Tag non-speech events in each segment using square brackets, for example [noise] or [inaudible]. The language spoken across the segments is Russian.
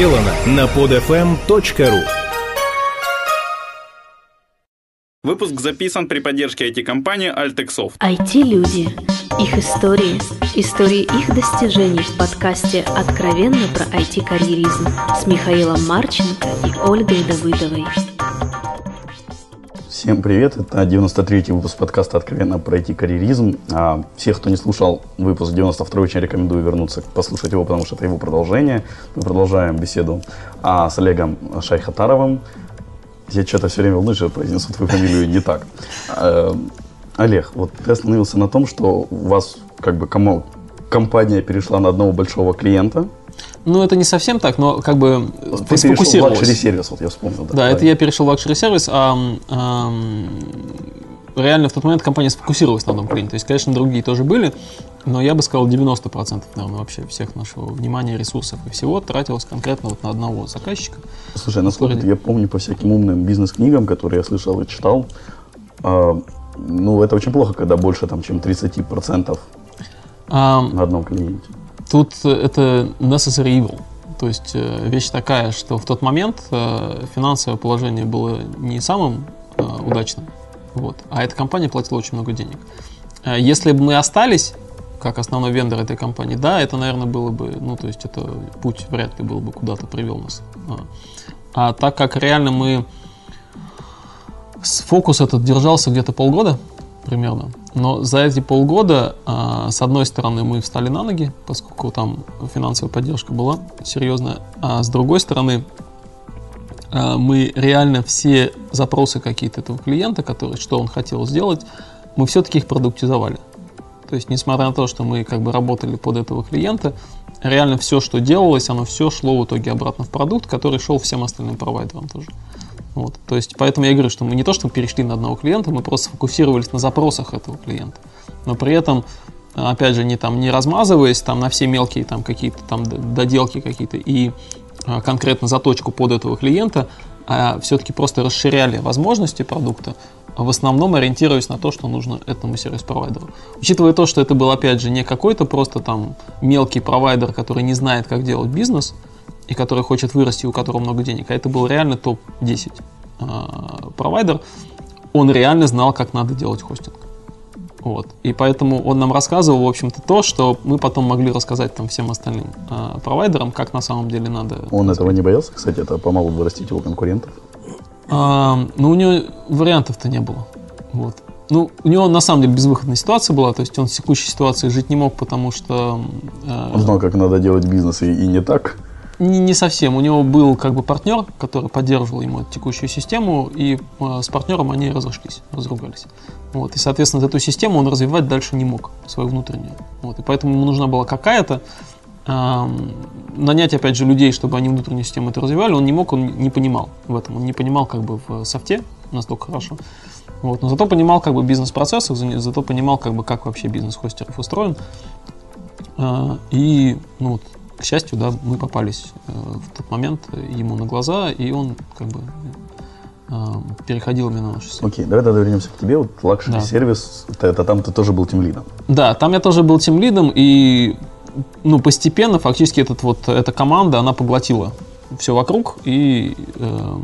сделано на podfm.ru Выпуск записан при поддержке IT-компании Altexoft. IT-люди. Их истории. Истории их достижений в подкасте «Откровенно про IT-карьеризм» с Михаилом Марченко и Ольгой Давыдовой. Всем привет, это 93-й выпуск подкаста «Откровенно про IT-карьеризм». А всех, кто не слушал выпуск 92 очень рекомендую вернуться, послушать его, потому что это его продолжение. Мы продолжаем беседу а, с Олегом Шайхатаровым. Я что-то все время волнуюсь, что произнесу твою фамилию не так. А, Олег, вот ты остановился на том, что у вас как бы кому, компания перешла на одного большого клиента – ну, это не совсем так, но как бы ты, ты сфокусировалась. в сервис, вот я вспомнил. Да, да это я перешел в luxury сервис, а, а реально в тот момент компания сфокусировалась на одном клиенте. То есть, конечно, другие тоже были, но я бы сказал 90% наверное, вообще всех нашего внимания, ресурсов и всего тратилось конкретно вот на одного заказчика. Слушай, насколько я помню по всяким умным бизнес-книгам, которые я слышал и читал, э, ну, это очень плохо, когда больше, там, чем 30% а, на одном клиенте. Тут это necessary evil. То есть э, вещь такая, что в тот момент э, финансовое положение было не самым э, удачным, вот, а эта компания платила очень много денег. Если бы мы остались как основной вендор этой компании, да, это, наверное, было бы, ну, то есть это путь вряд ли был бы куда-то привел нас. А, а так как реально мы фокус этот держался где-то полгода, примерно. Но за эти полгода, а, с одной стороны, мы встали на ноги, поскольку там финансовая поддержка была серьезная, а с другой стороны, а, мы реально все запросы какие-то этого клиента, который, что он хотел сделать, мы все-таки их продуктизовали. То есть, несмотря на то, что мы как бы работали под этого клиента, реально все, что делалось, оно все шло в итоге обратно в продукт, который шел всем остальным провайдерам тоже. Вот. То есть, поэтому я говорю, что мы не то, что перешли на одного клиента, мы просто сфокусировались на запросах этого клиента. Но при этом, опять же, не, там, не размазываясь там, на все мелкие там, какие-то там доделки какие-то и а, конкретно заточку под этого клиента, а все-таки просто расширяли возможности продукта, в основном ориентируясь на то, что нужно этому сервис-провайдеру. Учитывая то, что это был, опять же, не какой-то просто там мелкий провайдер, который не знает, как делать бизнес – и который хочет вырасти, у которого много денег, а это был реально топ-10 а, провайдер, он реально знал, как надо делать хостинг. Вот. И поэтому он нам рассказывал, в общем-то, то, что мы потом могли рассказать там всем остальным э, провайдерам, как на самом деле надо. Он этого не боялся, кстати, это помогло вырастить его конкурентов? А, ну, у него вариантов-то не было. Вот. Ну, у него на самом деле безвыходная ситуация была, то есть он в текущей ситуации жить не мог, потому что... Э, он знал, как надо делать бизнес, и, и не так. Не, совсем. У него был как бы партнер, который поддерживал ему текущую систему, и э, с партнером они разошлись, разругались. Вот. И, соответственно, эту систему он развивать дальше не мог, свою внутреннюю. Вот. И поэтому ему нужна была какая-то э, нанять, опять же, людей, чтобы они внутреннюю систему это развивали, он не мог, он не понимал в этом. Он не понимал как бы в софте настолько хорошо. Вот. Но зато понимал как бы бизнес-процессы, зато понимал как бы как вообще бизнес хостеров устроен. Э, и ну, вот, к счастью, да, мы попались э, в тот момент ему на глаза, и он как бы э, переходил именно на нашу сеть. Окей, давай тогда вернемся к тебе. Вот luxury да. сервис, это, там ты тоже был team лидом. Да, там я тоже был тем лидом, и ну, постепенно фактически этот, вот, эта команда, она поглотила все вокруг, и э,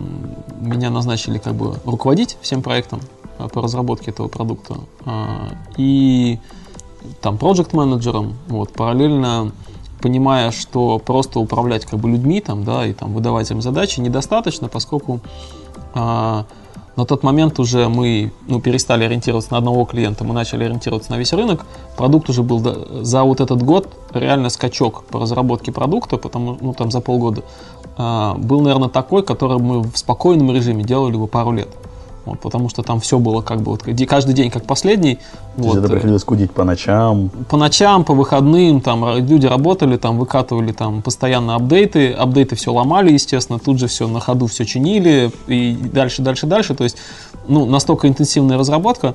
меня назначили как бы руководить всем проектом э, по разработке этого продукта. И там проект менеджером вот, параллельно понимая, что просто управлять как бы людьми там, да, и там выдавать им задачи недостаточно, поскольку а, на тот момент уже мы ну, перестали ориентироваться на одного клиента, мы начали ориентироваться на весь рынок. Продукт уже был за вот этот год реально скачок по разработке продукта, потому ну там за полгода а, был, наверное, такой, который мы в спокойном режиме делали бы пару лет. Вот, потому что там все было как бы вот, каждый день как последний. Вот, это приходилось кудить по ночам? По ночам, по выходным, там люди работали, там выкатывали там постоянно апдейты, апдейты все ломали, естественно, тут же все на ходу все чинили и дальше, дальше, дальше. То есть, ну, настолько интенсивная разработка,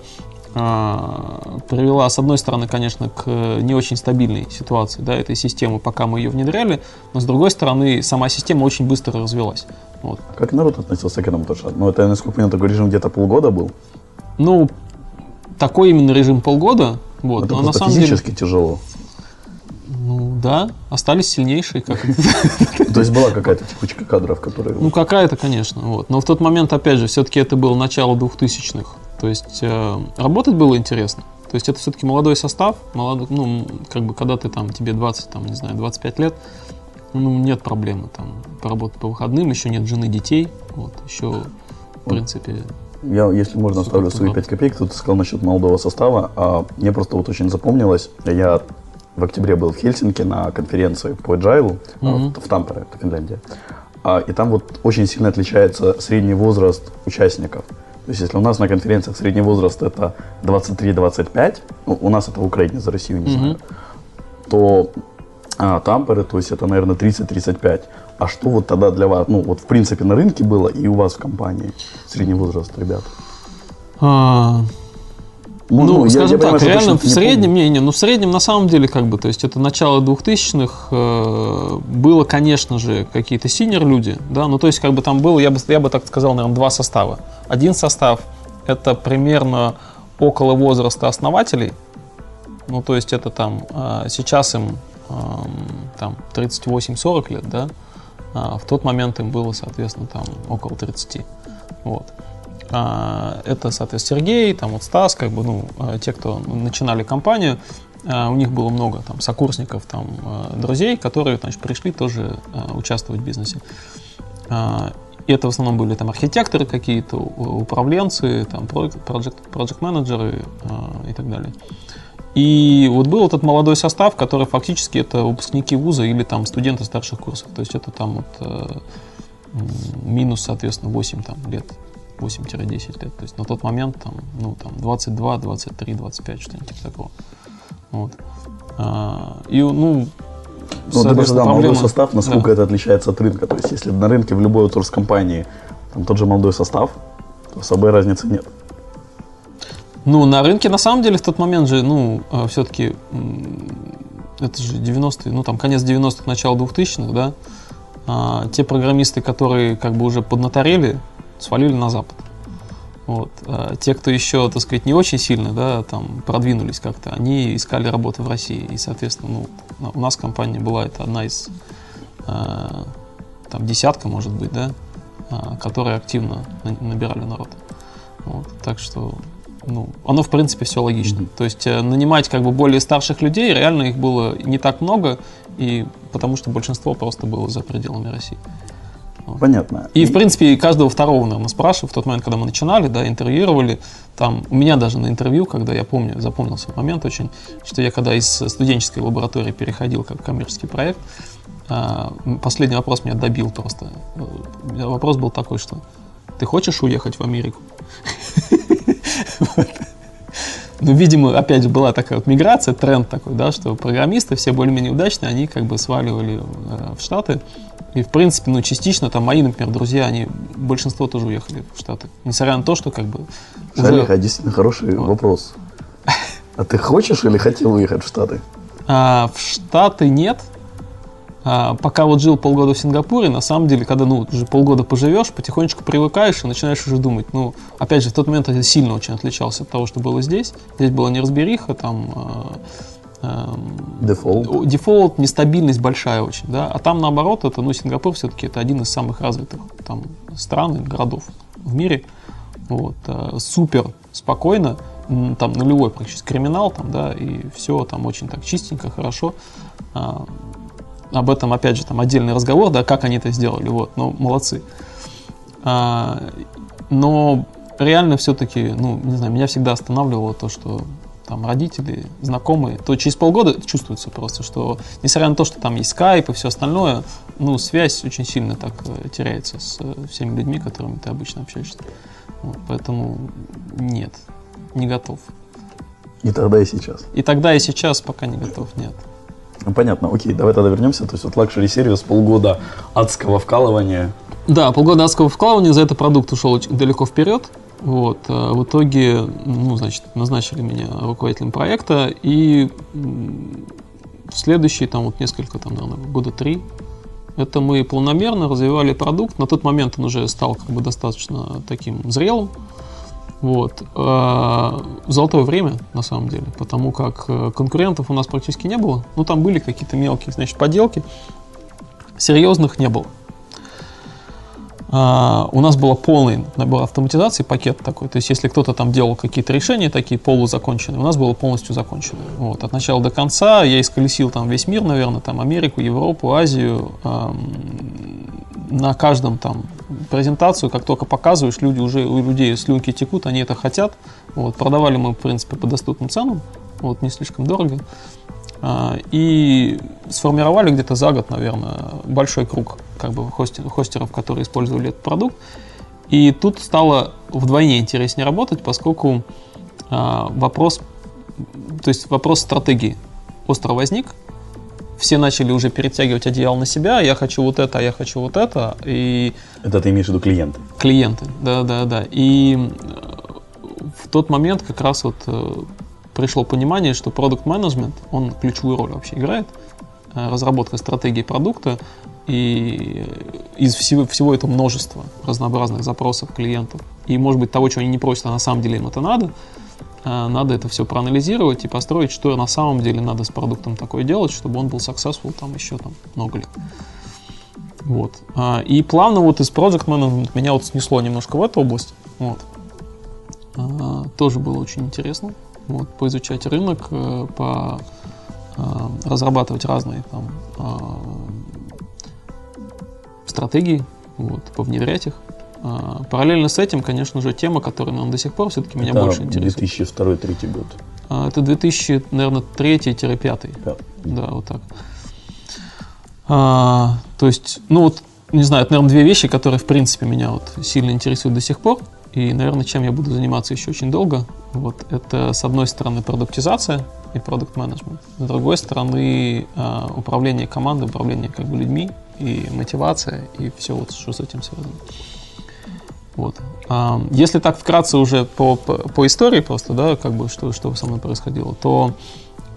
а, привела, с одной стороны, конечно, к не очень стабильной ситуации да, этой системы, пока мы ее внедряли, но с другой стороны, сама система очень быстро развилась. Вот. Как народ относился к этому тоже? Ну, это, насколько понимаю, такой режим где-то полгода был? Ну, такой именно режим полгода. Вот, это но на самом физически деле... тяжело. Ну да, остались сильнейшие. Как... [laughs] То есть была какая-то текучка кадров, которые... Ну какая-то, конечно. Вот. Но в тот момент, опять же, все-таки это было начало 2000-х. То есть э, работать было интересно. То есть это все-таки молодой состав, молодой, ну, как бы когда ты там, тебе 20, там, не знаю, 25 лет, ну, нет проблемы там поработать по выходным, еще нет жены, детей, вот, еще, в принципе... Я, если можно, оставлю свои 5 копеек. Тут ты сказал насчет молодого состава. А мне просто вот очень запомнилось. Я в октябре был в Хельсинки на конференции по agile mm-hmm. в Тампере, это Финляндия. А, и там вот очень сильно отличается средний возраст участников. То есть, если у нас на конференциях средний возраст это 23-25, ну, у нас это в Украине, за Россию не mm-hmm. знаю, то а, Тампере, то есть это, наверное, 30-35. А что вот тогда для вас, ну, вот в принципе на рынке было и у вас в компании средний возраст ребят? А, ну, ну, скажем я, я так, понимаю, реально в среднем, не, не, ну в среднем на самом деле как бы, то есть это начало 2000-х, э, было, конечно же, какие-то синер люди, да, ну то есть как бы там было, я бы, я бы так сказал, наверное, два состава. Один состав это примерно около возраста основателей, ну то есть это там э, сейчас им там 38-40 лет, да, а в тот момент им было, соответственно, там около 30, вот. А, это, соответственно, Сергей, там вот Стас, как бы, ну, а, те, кто начинали компанию, а, у них было много там сокурсников, там, друзей, которые, значит, пришли тоже участвовать в бизнесе. И это в основном были там архитекторы какие-то, управленцы, там, проект-менеджеры и так далее. И вот был этот молодой состав, который фактически это выпускники вуза или там студенты старших курсов. То есть это там вот минус, соответственно, 8 там, лет 8-10 лет. То есть на тот момент там, ну, там 22, 23, 25, что-нибудь типа такого. Вот. А, и, ну, ну, ты просто, да, молодой состав, насколько да. это отличается от рынка. То есть, если на рынке в любой компании там тот же молодой состав, то особой разницы нет. Ну, на рынке, на самом деле, в тот момент же, ну, а, все-таки, это же 90-е, ну, там, конец 90-х, начало 2000-х, да, а, те программисты, которые как бы уже поднаторели, свалили на Запад. Вот. А те, кто еще, так сказать, не очень сильно, да, там, продвинулись как-то, они искали работу в России. И, соответственно, ну, у нас компания была, это одна из, э, там, десятка, может быть, да, э, которые активно набирали народ. Вот. Так что, ну, оно, в принципе, все логично. Mm-hmm. То есть, э, нанимать, как бы, более старших людей, реально их было не так много, и потому что большинство просто было за пределами России. Понятно. И, в принципе, каждого второго, наверное, спрашивают в тот момент, когда мы начинали, да, интервьюировали. Там, у меня даже на интервью, когда я помню, запомнился момент очень, что я когда из студенческой лаборатории переходил как коммерческий проект, а, последний вопрос меня добил просто. Вопрос был такой, что ты хочешь уехать в Америку? [laughs] Ну, видимо, опять же, была такая вот миграция, тренд такой, да, что программисты все более-менее удачные, они как бы сваливали э, в Штаты. И, в принципе, ну, частично там мои, например, друзья, они, большинство тоже уехали в Штаты. Несмотря на то, что как бы... Шалих, уже... а действительно хороший вот. вопрос. А ты хочешь или хотел уехать в Штаты? А, в Штаты нет. А, пока вот жил полгода в Сингапуре, на самом деле, когда, ну, уже полгода поживешь, потихонечку привыкаешь и начинаешь уже думать, ну, опять же, в тот момент это сильно очень отличался от того, что было здесь. Здесь была неразбериха, там, а, Дефолт. Дефолт, нестабильность большая очень, да. А там наоборот, это, ну, Сингапур все-таки это один из самых развитых там стран и городов в мире. Вот, э, супер спокойно, там нулевой практически криминал, там, да, и все там очень так чистенько, хорошо. Об этом, опять же, там отдельный разговор, да, как они это сделали, вот, ну, молодцы. А, но реально все-таки, ну, не знаю, меня всегда останавливало то, что там родители, знакомые, то через полгода чувствуется просто, что несмотря на то, что там есть скайп и все остальное, ну, связь очень сильно так э, теряется с э, всеми людьми, которыми ты обычно общаешься. Вот, поэтому нет, не готов. И тогда, и сейчас. И тогда, и сейчас пока не готов, нет. Ну, понятно, окей, давай тогда вернемся. То есть вот Luxury Service полгода адского вкалывания. Да, полгода адского вкалывания, за это продукт ушел далеко вперед. Вот. А в итоге, ну, значит, назначили меня руководителем проекта, и в следующие, там, вот несколько, там, наверное, года три, это мы планомерно развивали продукт. На тот момент он уже стал как бы достаточно таким зрелым. Вот. Э, Золотое время, на самом деле, потому как э, конкурентов у нас практически не было. Ну, там были какие-то мелкие, значит, поделки. Серьезных не было. А, у нас был полный набор автоматизации, пакет такой. То есть, если кто-то там делал какие-то решения такие полузаконченные, у нас было полностью законченное. Вот, от начала до конца я исколесил там весь мир, наверное, там Америку, Европу, Азию. На каждом там презентацию, как только показываешь, люди уже, у людей слюнки текут, они это хотят. Вот, продавали мы, в принципе, по доступным ценам, вот, не слишком дорого. А, и сформировали где-то за год, наверное, большой круг как бы хостеров, которые использовали этот продукт. И тут стало вдвойне интереснее работать, поскольку а, вопрос, то есть вопрос стратегии остро возник. Все начали уже перетягивать одеяло на себя. Я хочу вот это, я хочу вот это. И это ты имеешь в виду клиенты? Клиенты, да, да, да. И э, в тот момент как раз вот э, пришло понимание, что продукт менеджмент он ключевую роль вообще играет. Э, разработка стратегии продукта и из всего, всего этого множества разнообразных запросов клиентов. И, может быть, того, чего они не просят, а на самом деле им это надо, надо это все проанализировать и построить, что на самом деле надо с продуктом такое делать, чтобы он был successful там еще там много лет. Вот. А, и плавно вот из Project Management меня вот снесло немножко в эту область. Вот. А, тоже было очень интересно вот, поизучать рынок, э, по э, разрабатывать разные там э, стратегии, вот, повнедрять их. Параллельно с этим, конечно же, тема, которая нам до сих пор все-таки меня это больше интересует. 2002-2003 год. Это 2000, наверное, 3-5. Да. да, вот так. А, то есть, ну вот, не знаю, это, наверное, две вещи, которые, в принципе, меня вот сильно интересуют до сих пор. И, наверное, чем я буду заниматься еще очень долго, вот это, с одной стороны, продуктизация и продукт менеджмент, с другой стороны, а, управление командой, управление как бы людьми и мотивация, и все вот, что с этим связано. Вот. А, если так вкратце уже по, по, по истории просто, да, как бы, что, что со мной происходило, то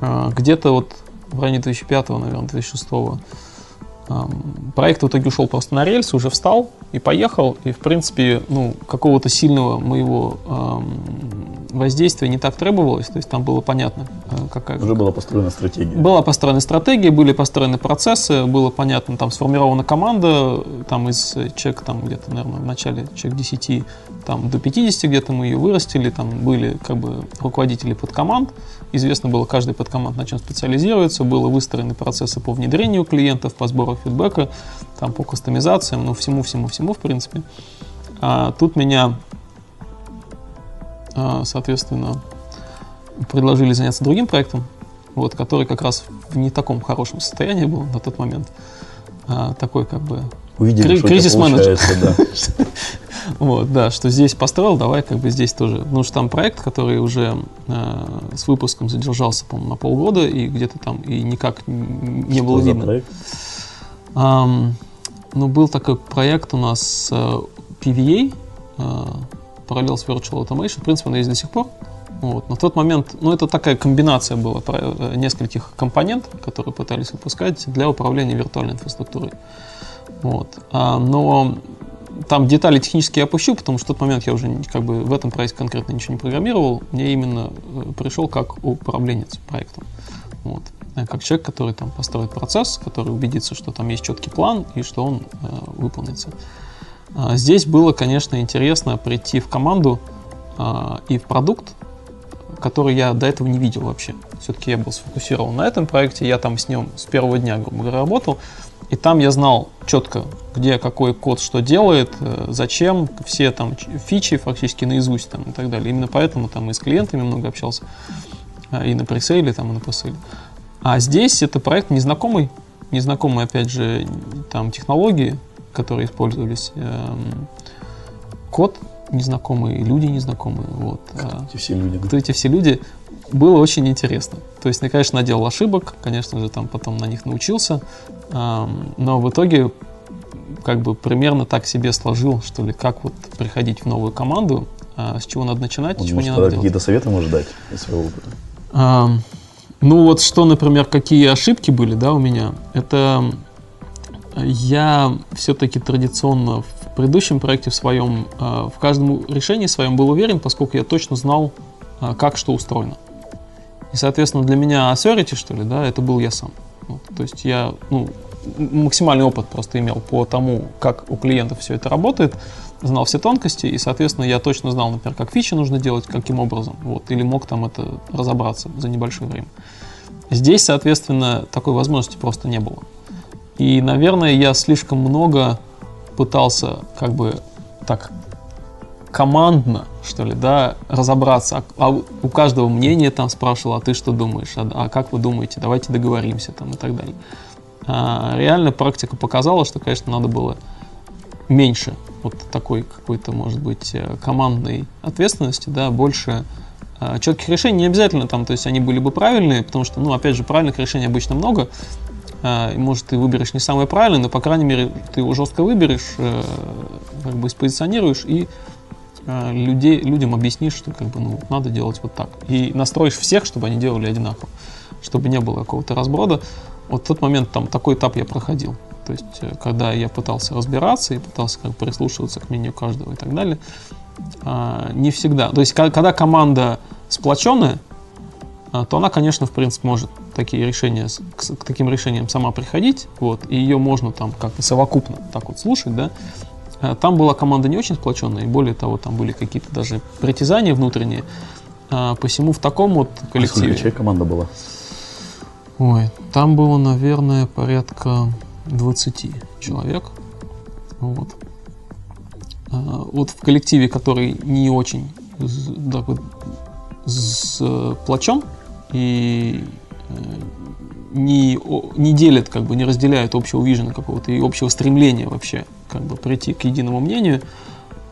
а, где-то вот в районе 2005, наверное, 2006 Проект в итоге ушел просто на рельсы, уже встал и поехал. И, в принципе, ну, какого-то сильного моего воздействия не так требовалось. То есть там было понятно, э, какая... Уже была построена стратегия. Была построена стратегия, были построены процессы, было понятно, там сформирована команда, там из человек, там где-то, наверное, в начале человек 10, там до 50 где-то мы ее вырастили, там были как бы руководители подкоманд, известно было каждый подкоманд на чем специализируется, было выстроены процессы по внедрению клиентов, по сбору фидбэка, там по кастомизациям, ну всему-всему-всему в принципе. А тут меня, соответственно, предложили заняться другим проектом, вот, который как раз в не таком хорошем состоянии был на тот момент. А, такой как бы Увидели, кризис менеджер. Да. [laughs] Вот, да, что здесь построил, давай как бы здесь тоже. Потому что там проект, который уже э, с выпуском задержался, по-моему, на полгода, и где-то там и никак не что было за видно. Проект? Um, ну, был такой проект у нас uh, PVA, Parallels Virtual Automation. В принципе, он есть до сих пор. Вот. В тот момент, ну, это такая комбинация была э, нескольких компонентов, которые пытались выпускать для управления виртуальной инфраструктурой. Вот. А, но там детали технические я опущу, потому что в тот момент я уже как бы в этом проекте конкретно ничего не программировал. Мне именно э, пришел как управленец проектом. Вот. Э, как человек, который там построит процесс, который убедится, что там есть четкий план и что он э, выполнится. А здесь было, конечно, интересно прийти в команду э, и в продукт, который я до этого не видел вообще. Все-таки я был сфокусирован на этом проекте, я там с ним с первого дня, грубо говоря, работал. И там я знал четко, где какой код что делает, э, зачем, все там фичи фактически наизусть там, и так далее. Именно поэтому там и с клиентами много общался, а, и на пресейле, там, и на посейле. А здесь это проект незнакомый, незнакомые, опять же, там технологии, которые использовались, эм, код незнакомые, люди незнакомые. Вот. Кто а эти все люди? Кто эти все люди? Было очень интересно. То есть, я, конечно, наделал ошибок, конечно же, там потом на них научился, но в итоге как бы примерно так себе сложил, что ли, как вот приходить в новую команду, а с чего надо начинать, Он чего не надо какие-то советы может дать из своего опыта? ну вот что, например, какие ошибки были, да, у меня, это я все-таки традиционно предыдущем проекте в своем, э, в каждом решении своем был уверен, поскольку я точно знал, э, как что устроено. И, соответственно, для меня authority, что ли, да, это был я сам. Вот, то есть я, ну, максимальный опыт просто имел по тому, как у клиентов все это работает, знал все тонкости, и, соответственно, я точно знал, например, как фичи нужно делать, каким образом, вот, или мог там это разобраться за небольшое время. Здесь, соответственно, такой возможности просто не было. И, наверное, я слишком много пытался как бы так командно, что ли, да, разобраться. А, а у каждого мнение там спрашивал, а ты что думаешь, а, а как вы думаете, давайте договоримся там и так далее. А, реально практика показала, что, конечно, надо было меньше вот такой какой-то, может быть, э, командной ответственности, да, больше а, четких решений. Не обязательно там, то есть они были бы правильные, потому что, ну, опять же, правильных решений обычно много, может, ты выберешь не самое правильное, но, по крайней мере, ты его жестко выберешь, э, как бы спозиционируешь и а, людей, людям объяснишь, что как бы, ну, надо делать вот так. И настроишь всех, чтобы они делали одинаково, чтобы не было какого-то разброда. Вот в тот момент там такой этап я проходил. То есть, э, когда я пытался разбираться и пытался как прислушиваться к мнению каждого и так далее, а, не всегда. То есть, когда команда сплоченная, а, то она, конечно, в принципе, может такие решения, к, таким решениям сама приходить, вот, и ее можно там как-то совокупно так вот слушать, да. А, там была команда не очень сплоченная, и более того, там были какие-то даже притязания внутренние. Посему в таком вот коллективе... А сколько команда была? Ой, там было, наверное, порядка 20 человек. Вот. А, вот в коллективе, который не очень такой сплочен и э, не, не делит, как бы не разделяет общего вижена какого-то и общего стремления вообще как бы прийти к единому мнению,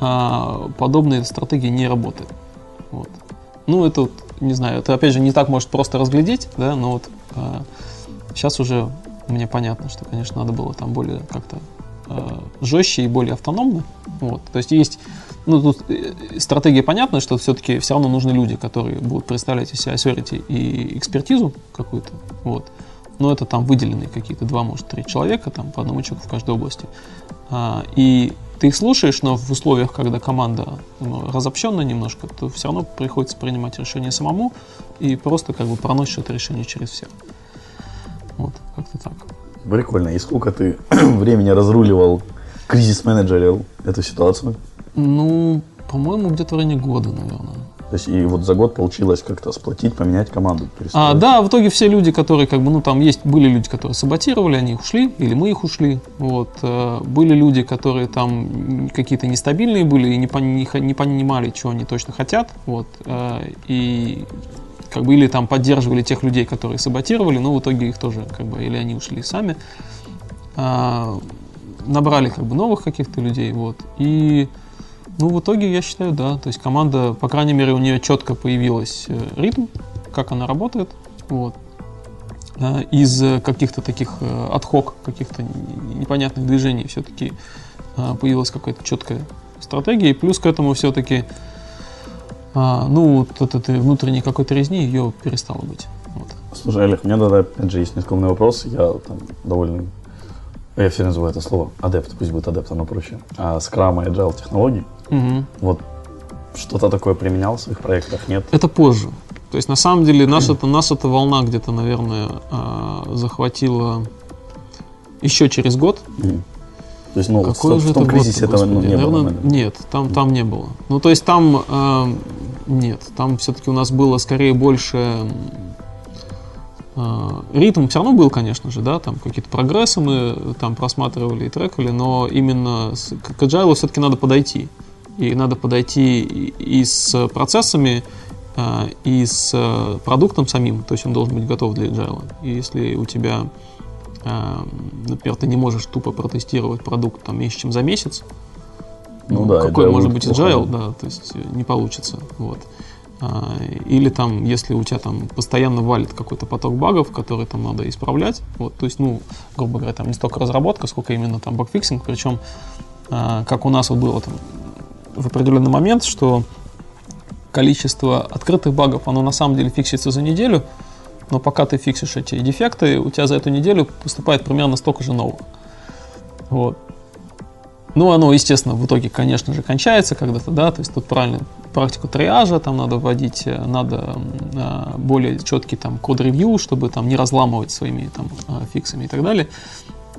а подобные стратегии не работают. Вот. Ну, это вот, не знаю, это опять же не так может просто разглядеть, да, но вот а, сейчас уже мне понятно, что, конечно, надо было там более как-то э, жестче и более автономно. Вот. То есть есть, ну, тут э, стратегия понятна, что все-таки все равно нужны люди, которые будут представлять из себя authority и экспертизу какую-то. Вот. Но это там выделенные какие-то два, может, три человека, там по одному человеку в каждой области. А, и ты их слушаешь, но в условиях, когда команда ну, разобщенная немножко, то все равно приходится принимать решение самому и просто как бы проносишь это решение через всех. Вот, как-то так. Прикольно. И сколько ты [clears throat] времени разруливал, кризис-менеджерил эту ситуацию? Ну, по-моему, где-то в районе года, наверное. То есть и вот за год получилось как-то сплотить, поменять команду. А, да, в итоге все люди, которые как бы, ну там есть, были люди, которые саботировали, они ушли, или мы их ушли. Вот. Э, были люди, которые там какие-то нестабильные были и не, не, не понимали, чего они точно хотят. Вот. Э, и как бы или там поддерживали тех людей, которые саботировали, но в итоге их тоже как бы или они ушли сами, а, набрали как бы новых каких-то людей, вот. И ну в итоге я считаю да, то есть команда, по крайней мере у нее четко появилась э, ритм, как она работает, вот. А, из каких-то таких отхок, э, каких-то непонятных движений все-таки а, появилась какая-то четкая стратегия, и плюс к этому все-таки а, ну, вот этой внутренней какой-то резни ее перестало быть. Вот. Слушай, Олег, у меня тогда, опять же, есть нескромный вопрос. Я там довольно... Я все называю это слово адепт, пусть будет адепт, оно проще. А Scrum и Agile технологий. Угу. Вот что-то такое применял в своих проектах, нет? Это позже. То есть, на самом деле, нас, это, нас эта волна где-то, наверное, а, захватила еще через год. Угу. То есть, ну, Какой в, в том кризисе этого ну, не Наверное, было. Нет, там, там не было. Ну, то есть там э, нет, там все-таки у нас было скорее больше э, ритм все равно был, конечно же, да, там какие-то прогрессы мы там просматривали и трекали, но именно с, к agile все-таки надо подойти. И надо подойти и, и с процессами, э, и с продуктом самим, то есть он должен быть готов для agile. И если у тебя например, ты не можешь тупо протестировать продукт там меньше, чем за месяц. Ну, ну да, какой может быть agile, да, то есть э, не получится. Вот. А, или там, если у тебя там постоянно валит какой-то поток багов, который там надо исправлять, вот, то есть, ну, грубо говоря, там не столько разработка, сколько именно там bug fixing, причем, а, как у нас вот было там в определенный момент, что количество открытых багов, оно на самом деле фиксится за неделю, но пока ты фиксишь эти дефекты, у тебя за эту неделю поступает примерно столько же новых. Вот. Ну, оно, естественно, в итоге, конечно же, кончается когда-то, да, то есть тут правильно практику триажа там надо вводить, э, надо э, более четкий там код-ревью, чтобы там не разламывать своими там э, фиксами и так далее.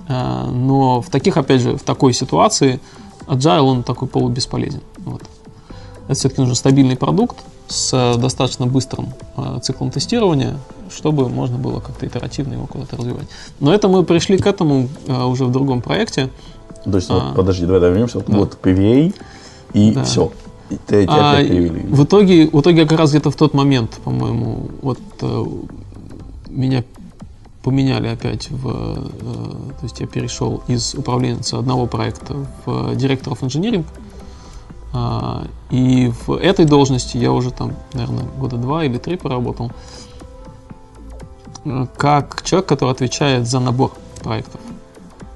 Э, но в таких, опять же, в такой ситуации Agile, он такой полубесполезен. Вот. Это все-таки нужен стабильный продукт с э, достаточно быстрым э, циклом тестирования, чтобы можно было как-то итеративно его куда-то развивать. Но это мы пришли к этому э, уже в другом проекте. То есть, вот, А. подожди, давай вернемся. Вот, Да. вот PVA и Да. все. И ты А, в итоге, в итоге как раз где-то в тот момент, по-моему, вот меня поменяли опять в, то есть я перешел из управленца одного проекта в директоров инжиниринг, и в этой должности я уже там, наверное, года два или три поработал, э, как человек, который отвечает за набор проектов.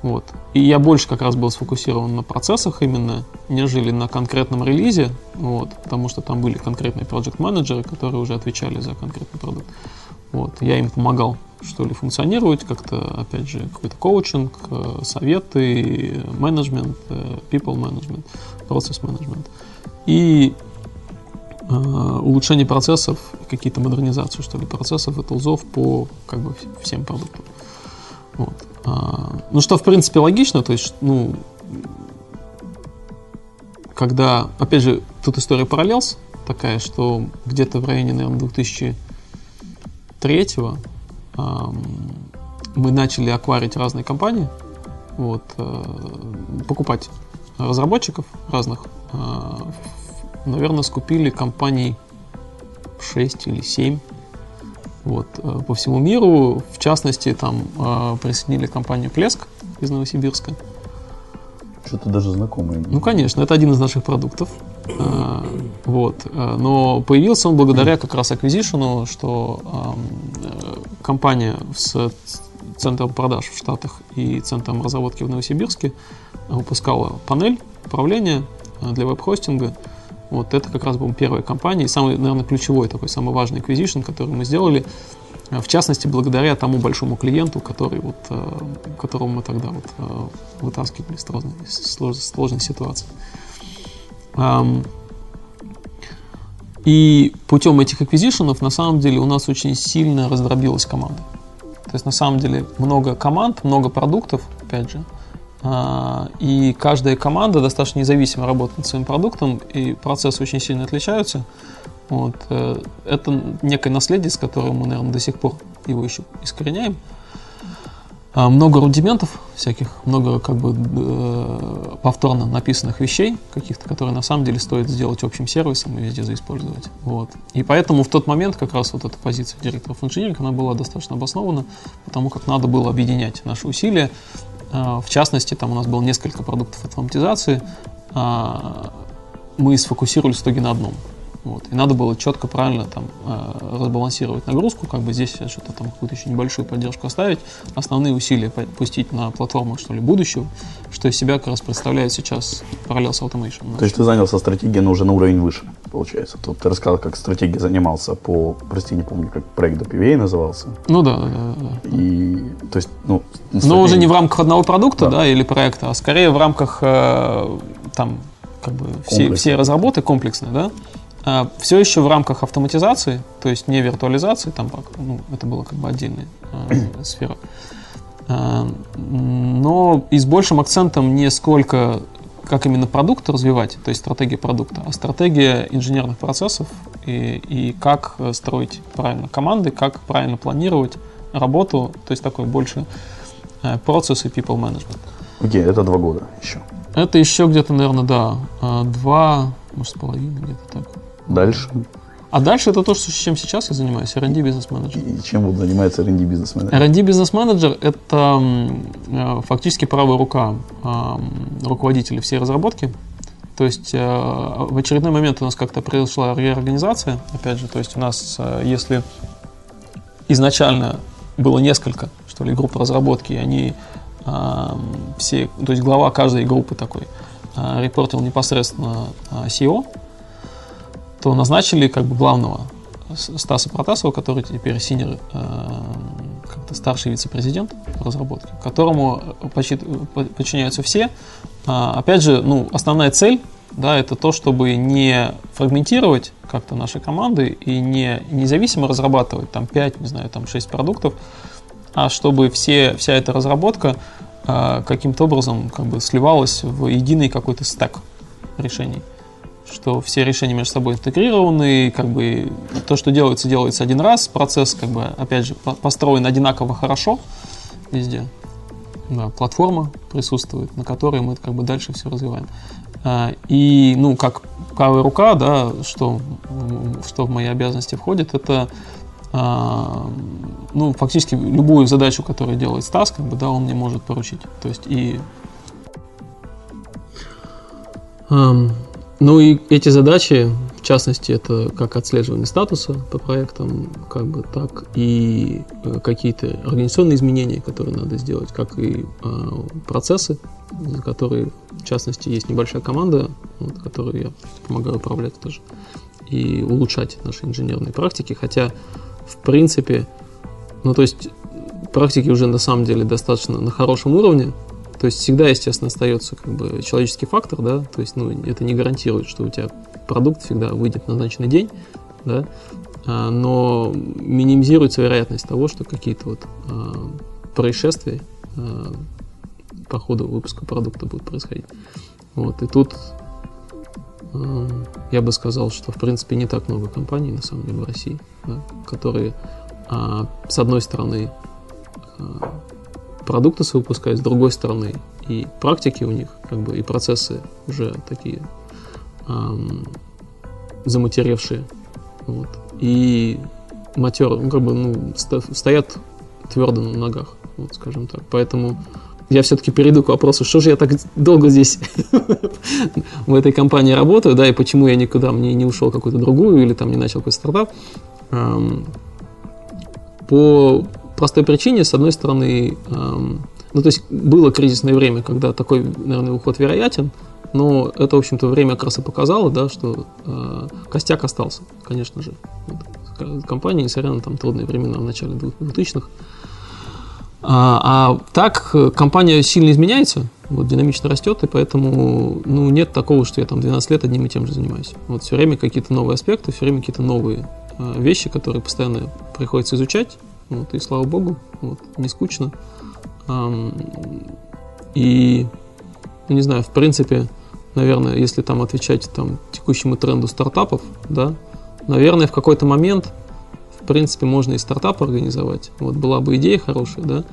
Вот. И я больше как раз был сфокусирован на процессах именно, нежели на конкретном релизе, вот, потому что там были конкретные проект менеджеры которые уже отвечали за конкретный продукт. Вот. Я им помогал, что ли, функционировать, как-то, опять же, какой-то коучинг, э, советы, менеджмент, э, people management, процесс менеджмент. И э, улучшение процессов, какие-то модернизацию, что ли, процессов и тулзов по как бы вс- всем продуктам. Вот. А, ну, что, в принципе, логично, то есть, ну, когда, опять же, тут история параллелс такая, что где-то в районе, наверное, 2003 ам, мы начали акварить разные компании, вот, э, покупать разработчиков разных. А, наверное, скупили компаний 6 или 7 вот, э, по всему миру. В частности, там э, присоединили компанию Плеск из Новосибирска. Что-то даже знакомое. Ну, конечно, это один из наших продуктов. А, Вот. А, Но появился он благодаря как раз аквизишену, что э, компания с центром продаж в Штатах и центром разработки в Новосибирске выпускала панель управления э, для веб-хостинга. Вот это как раз была первая компания и самый, наверное, ключевой такой, самый важный acquisition, который мы сделали. Э, В частности, благодаря тому большому клиенту, который вот, э, которого мы тогда вот, вытаскивали из сложной, из слож- сложной ситуации. И путем этих аквизишенов на самом деле у нас очень сильно раздробилась команда. То есть на самом деле много команд, много продуктов, опять же. А, И каждая команда достаточно независимо работает над своим продуктом, и процессы очень сильно отличаются. Вот. э, Это некое наследие, с которым мы, наверное, до сих пор его еще искореняем. А, Много рудиментов всяких, много как бы э, повторно написанных вещей каких-то, которые на самом деле стоит сделать общим сервисом и везде заиспользовать. Вот. И поэтому в тот момент как раз вот эта позиция директоров инжиниринга, она была достаточно обоснована, потому как надо было объединять наши усилия. А, В частности, там у нас было несколько продуктов автоматизации, а, мы сфокусировались в итоге на одном. Вот. И надо было четко, правильно там э, разбалансировать нагрузку, как бы здесь что-то там какую-то еще небольшую поддержку оставить, основные усилия пустить на платформу, что ли, будущего, что из себя как раз представляет сейчас Parallels Automation. То есть ты занялся стратегией, но уже на уровень выше, получается. Тут ты рассказал, как стратегия занимался по, прости, не помню, как проект до PVA назывался. Ну да, да, да, да. И, то есть, ну, Но уже не в рамках одного продукта, Да. да, или проекта, а скорее в рамках э, там как бы все, все разработки комплексные, да. все еще в рамках автоматизации, то есть не виртуализации, там ну, это была как бы отдельная э, [clears throat] сфера. Э, но и с большим акцентом не сколько как именно продукт развивать, то есть стратегия продукта, а стратегия инженерных процессов и, и как э, строить правильно команды, как правильно планировать работу, то есть такой больше э, процесс и people management. Окей, это два года еще. Это еще где-то, наверное, да, э, два, может, с половиной где-то так. Дальше. А дальше это то, что, чем сейчас я занимаюсь, R&D бизнес-менеджер. И чем вот занимается R&D бизнесмен? R&D бизнес-менеджер – это э, фактически правая рука руководителя всей разработки. То есть в очередной момент у нас как-то произошла реорганизация, опять же, то есть у нас, если изначально было несколько, что ли, групп разработки, и они ам, все, то есть глава каждой группы такой а, репортил непосредственно а, CEO, то назначили как бы главного Стаса Протасова, который теперь синер, это старший вице-президент разработки, которому подчиняются все. А, опять же, ну, основная цель да, это то, чтобы не фрагментировать как-то наши команды и не независимо разрабатывать там 5, не знаю, там 6 продуктов, а чтобы все, вся эта разработка э, каким-то образом как бы сливалась в единый какой-то стек решений. Что все решения между собой интегрированы, как бы то, что делается, делается один раз, процесс, как бы, опять же, построен одинаково хорошо везде. Да, платформа присутствует, на которой мы как бы дальше все развиваем. А, и, ну, как правая рука, да, что, что в мои обязанности входит, это а, ну, фактически любую задачу, которую делает Стас, как бы, да, он мне может поручить. То есть и ну и эти задачи, в частности, это как отслеживание статуса по проектам, как бы так и э, какие-то организационные изменения, которые надо сделать, как и э, процессы, за которые, в частности, есть небольшая команда, вот, которую я помогаю управлять тоже, и улучшать наши инженерные практики, хотя, в принципе, ну то есть практики уже на самом деле достаточно на хорошем уровне, то есть всегда, естественно, остается как бы человеческий фактор, да, то есть, ну, это не гарантирует, что у тебя продукт всегда выйдет в назначенный день, да, а, но минимизируется вероятность того, что какие-то вот а, происшествия а, по ходу выпуска продукта будут происходить. Вот, и тут я бы сказал, что, в принципе, не так много компаний, на самом деле, в России, да, которые, с одной стороны, продукты свои выпускают, с другой стороны, и практики у них, как бы, и процессы уже такие эм, заматеревшие. Вот. И матер, ну, как бы, ну, стоят твердо на ногах, вот, скажем так. Поэтому я все-таки перейду к вопросу, что же я так долго здесь [laughs] в этой компании работаю, да, и почему я никуда мне не ушел какую-то другую или там не начал какой-то стартап. По простой причине, с одной стороны, эм, ну, то есть было кризисное время, когда такой, наверное, уход вероятен, но это, в общем-то, время как раз и показало, да, что э, костяк остался, конечно же. Вот. Компания, несмотря на там трудные времена в начале 2000-х. А, а так компания сильно изменяется, вот, динамично растет, и поэтому ну, нет такого, что я там 12 лет одним и тем же занимаюсь. Вот все время какие-то новые аспекты, все время какие-то новые э, вещи, которые постоянно приходится изучать, вот, и слава богу, вот, не скучно. И, не знаю, в принципе, наверное, если там отвечать там, текущему тренду стартапов, да, наверное, в какой-то момент, в принципе, можно и стартап организовать. Вот была бы идея хорошая, да,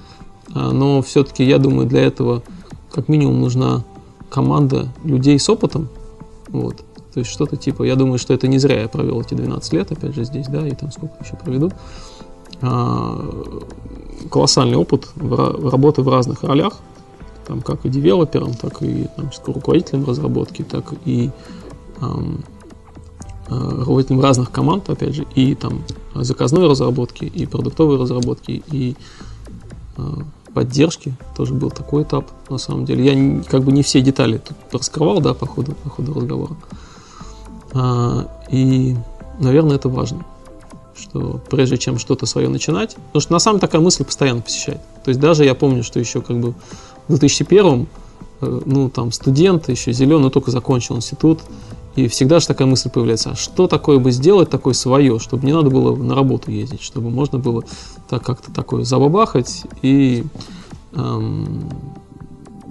а, но все-таки, я думаю, для этого как минимум нужна команда людей с опытом, вот, то есть что-то типа, я думаю, что это не зря я провел эти 12 лет, опять же, здесь, да, и там сколько еще проведу. А, колоссальный опыт работы в разных ролях, там, как и девелопером, так и там, руководителем разработки, так и эм, руководителем разных команд, опять же, и там заказной разработки, и продуктовой разработки, и э, поддержки. Тоже был такой этап, на самом деле. Я как бы не все детали тут раскрывал, да, по ходу, по ходу разговора. А, и, наверное, это важно что прежде чем что-то свое начинать, потому что на самом такая мысль постоянно посещает. То есть даже я помню, что еще как бы в 2001 э, ну, там, студент, еще зеленый, только закончил институт, и всегда же такая мысль появляется, а что такое бы сделать такое свое, чтобы не надо было на работу ездить, чтобы можно было так как-то такое забабахать и эм,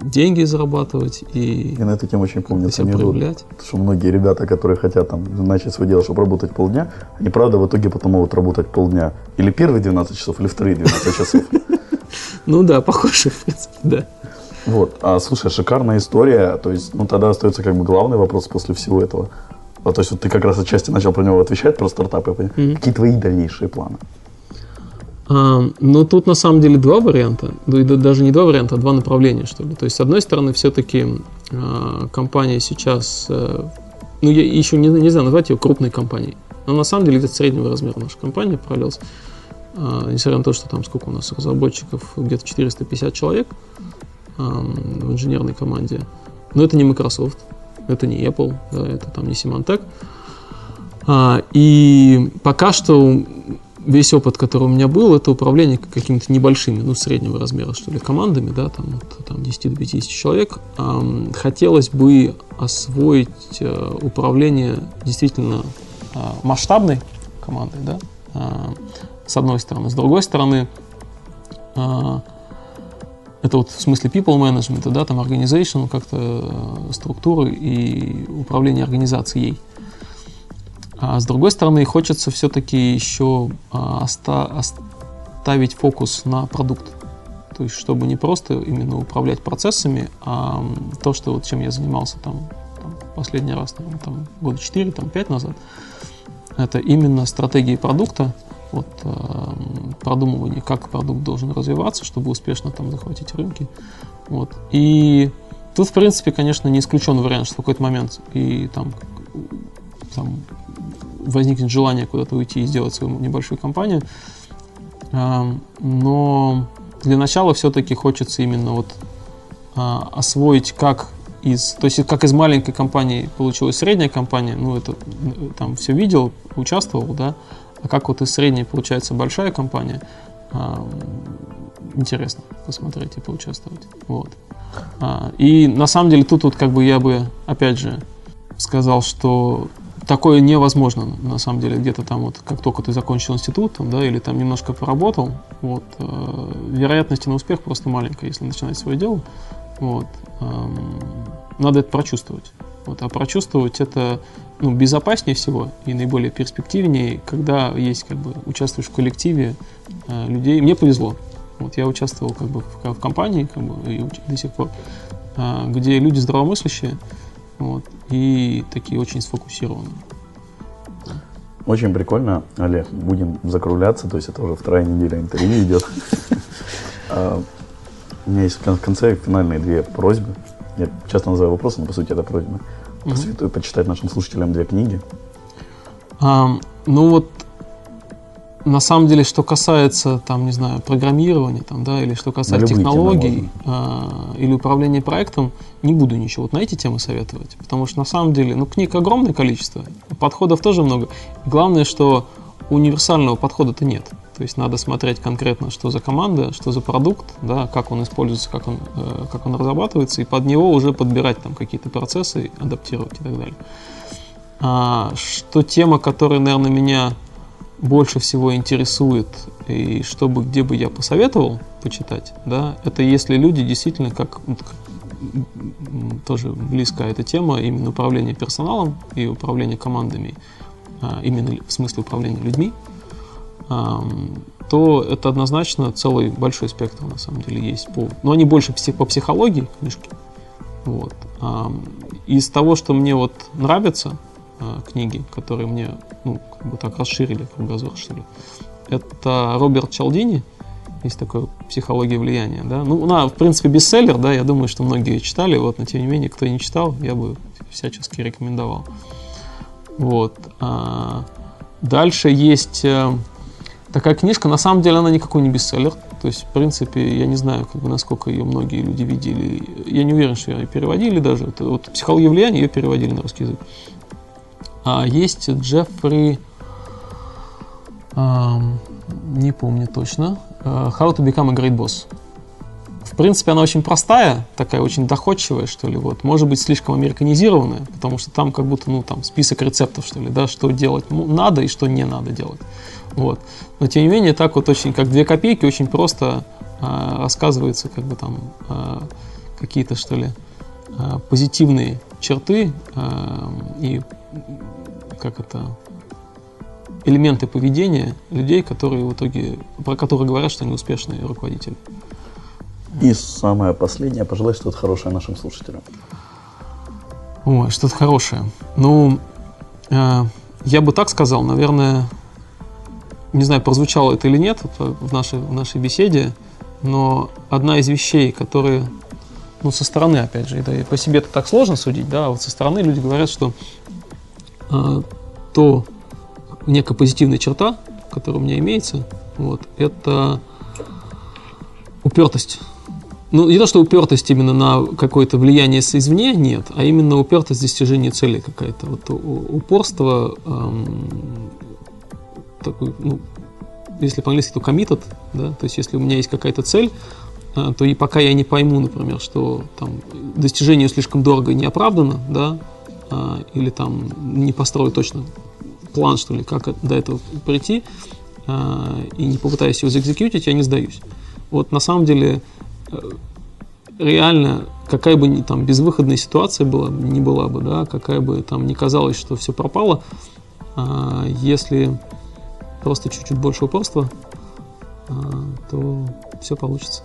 деньги зарабатывать и, и на эту тему очень помню себя проявлять. Что многие ребята, которые хотят там начать свое дело, чтобы работать полдня, они правда в итоге потом могут работать полдня. Или первые 12 часов, или вторые 12 часов. [laughs] Ну да, похоже, в принципе, да. Вот. А, слушай, шикарная история. То есть, ну тогда остается как бы главный вопрос после всего этого. А, то есть вот ты как раз отчасти начал про него отвечать, про стартапы. Mm-hmm. Какие твои дальнейшие планы? А, ну, тут на самом деле два варианта, даже не два варианта, а два направления, что ли. То есть, с одной стороны, все-таки а, компания сейчас, а, ну, я еще не, знаю, назвать ее крупной компанией, но на самом деле где-то среднего размера наша компания провалилась. А, несмотря на то, что там сколько у нас разработчиков, где-то 450 человек в инженерной команде. Но это не Microsoft, это не Apple, да, это там не Symantec. И пока что весь опыт, который у меня был, это управление какими-то небольшими, ну, среднего размера, что ли, командами, да, там, вот, там 10 до 50 человек. Хотелось бы освоить э, управление действительно э, масштабной командой, да, э, с одной стороны. С другой стороны, э, это вот в смысле people management, да, там organization, как-то э, структуры и управление организацией. А с другой стороны, хочется все-таки еще а, оста- оставить фокус на продукт. То есть, чтобы не просто именно управлять процессами, а то, что вот чем я занимался там, там последний раз, наверное, там, года 4, там, 5 назад, это именно стратегии продукта, вот, э, продумывание, как продукт должен развиваться, чтобы успешно там захватить рынки. Вот. И тут, в принципе, конечно, не исключен вариант, что в какой-то момент и там, там возникнет желание куда-то уйти и сделать свою небольшую компанию. Э, но для начала все-таки хочется именно вот э, освоить, как из, то есть как из маленькой компании получилась средняя компания, ну это там все видел, участвовал, да, а как вот из средней получается большая компания, а, интересно посмотреть и поучаствовать. Вот. А, и на самом деле тут вот как бы я бы, опять же, сказал, что такое невозможно, на самом деле, где-то там вот, как только ты закончил институт, да, или там немножко поработал, вот, э, вероятность на успех просто маленькая, если начинать свое дело, вот, э, надо это прочувствовать. Вот, а прочувствовать это ну, безопаснее всего и наиболее перспективнее, когда есть как бы участвуешь в коллективе э, людей. Мне повезло. Вот я участвовал как бы в, в компании, как бы и до сих пор, э, где люди здравомыслящие, вот, и такие очень сфокусированные. Очень прикольно, Олег. Будем закругляться, то есть это уже вторая неделя интервью идет. А, у меня есть в конце финальные две просьбы. Я часто называю вопросом, но по сути это просьба. Посоветую почитать нашим слушателям две книги. Ну вот, на самом деле, что касается, там, не знаю, программирования, там, да, или что касается технологий, а, или управления проектом, не буду ничего вот на эти темы советовать, потому что на самом деле, ну, книг огромное количество, подходов тоже много. Главное, что универсального подхода-то нет. То есть надо смотреть конкретно, что за команда, что за продукт, да, как он используется, как он, э, как он разрабатывается, и под него уже подбирать там какие-то процессы, адаптировать и так далее. А, что тема, которая, наверное, меня больше всего интересует, и чтобы где бы я посоветовал почитать, да, это если люди действительно, как, тоже близкая эта тема, именно управление персоналом и управление командами, а, именно в смысле управления людьми, то это однозначно целый большой спектр на самом деле есть. По, но они больше по психологии книжки. Вот. Из того, что мне вот нравятся а, книги, которые мне ну, как бы так расширили кругозор, что ли, это Роберт Чалдини, есть такое «Психология влияния». Да? Ну, она, в принципе, бестселлер, да, я думаю, что многие читали, вот, но тем не менее, кто не читал, я бы всячески рекомендовал. Вот. А дальше есть э, такая книжка, на самом деле она никакой не бестселлер. То есть, в принципе, я не знаю, как бы, насколько ее многие люди видели. Я не уверен, что ее переводили даже. Это, вот «Психология влияния» ее переводили на русский язык. А есть Джеффри... Эм, не помню точно. Uh, How to Become a Great Boss. В принципе, она очень простая, такая очень доходчивая, что ли, вот. Может быть, слишком американизированная, потому что там как будто, ну, там список рецептов, что ли, да, что делать надо и что не надо делать. Вот. Но тем не менее, так вот очень, как две копейки, очень просто а, рассказываются как бы там а, какие-то, что ли, а, позитивные черты а, и как это элементы поведения людей, которые в итоге, про которых говорят, что они успешные руководители. И самое последнее, пожелай что-то хорошее нашим слушателям. Ой, что-то хорошее. Ну, э, я бы так сказал, наверное, не знаю, прозвучало это или нет в нашей, в нашей беседе, но одна из вещей, которые, ну, со стороны, опять же, и по себе это так сложно судить, да, а вот со стороны люди говорят, что то некая позитивная черта, которая у меня имеется, вот, это упертость. Ну, не то, что упертость именно на какое-то влияние извне, нет, а именно упертость в достижении цели какая-то. Вот упорство, эм, такой, ну, если по-английски, то committed, да, то есть если у меня есть какая-то цель, а, то и пока я не пойму, например, что там достижение слишком дорого и не да, а, или там не построю точно план, что ли, как до этого прийти, а, и не попытаюсь его заэкзекьютить, я не сдаюсь. Вот на самом деле э, реально, какая бы там безвыходная ситуация была, не была бы, да, какая бы там не казалось, что все пропало, если просто чуть-чуть больше упорства, то все получится.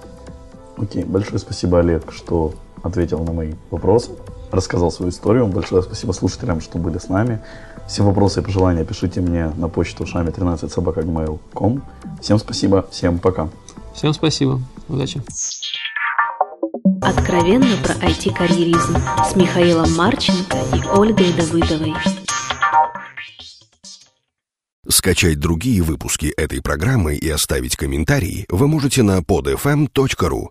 Окей, большое спасибо, Олег, что ответил на мои вопросы, рассказал свою историю. Большое спасибо слушателям, что были с нами. Все вопросы и пожелания пишите мне на почту шами 13 собакагmail.com. Всем спасибо, всем пока. Всем спасибо, удачи. Откровенно про IT-карьеризм с Михаилом Марченко и Ольгой Давыдовой. Скачать другие выпуски этой программы и оставить комментарии вы можете на podfm.ru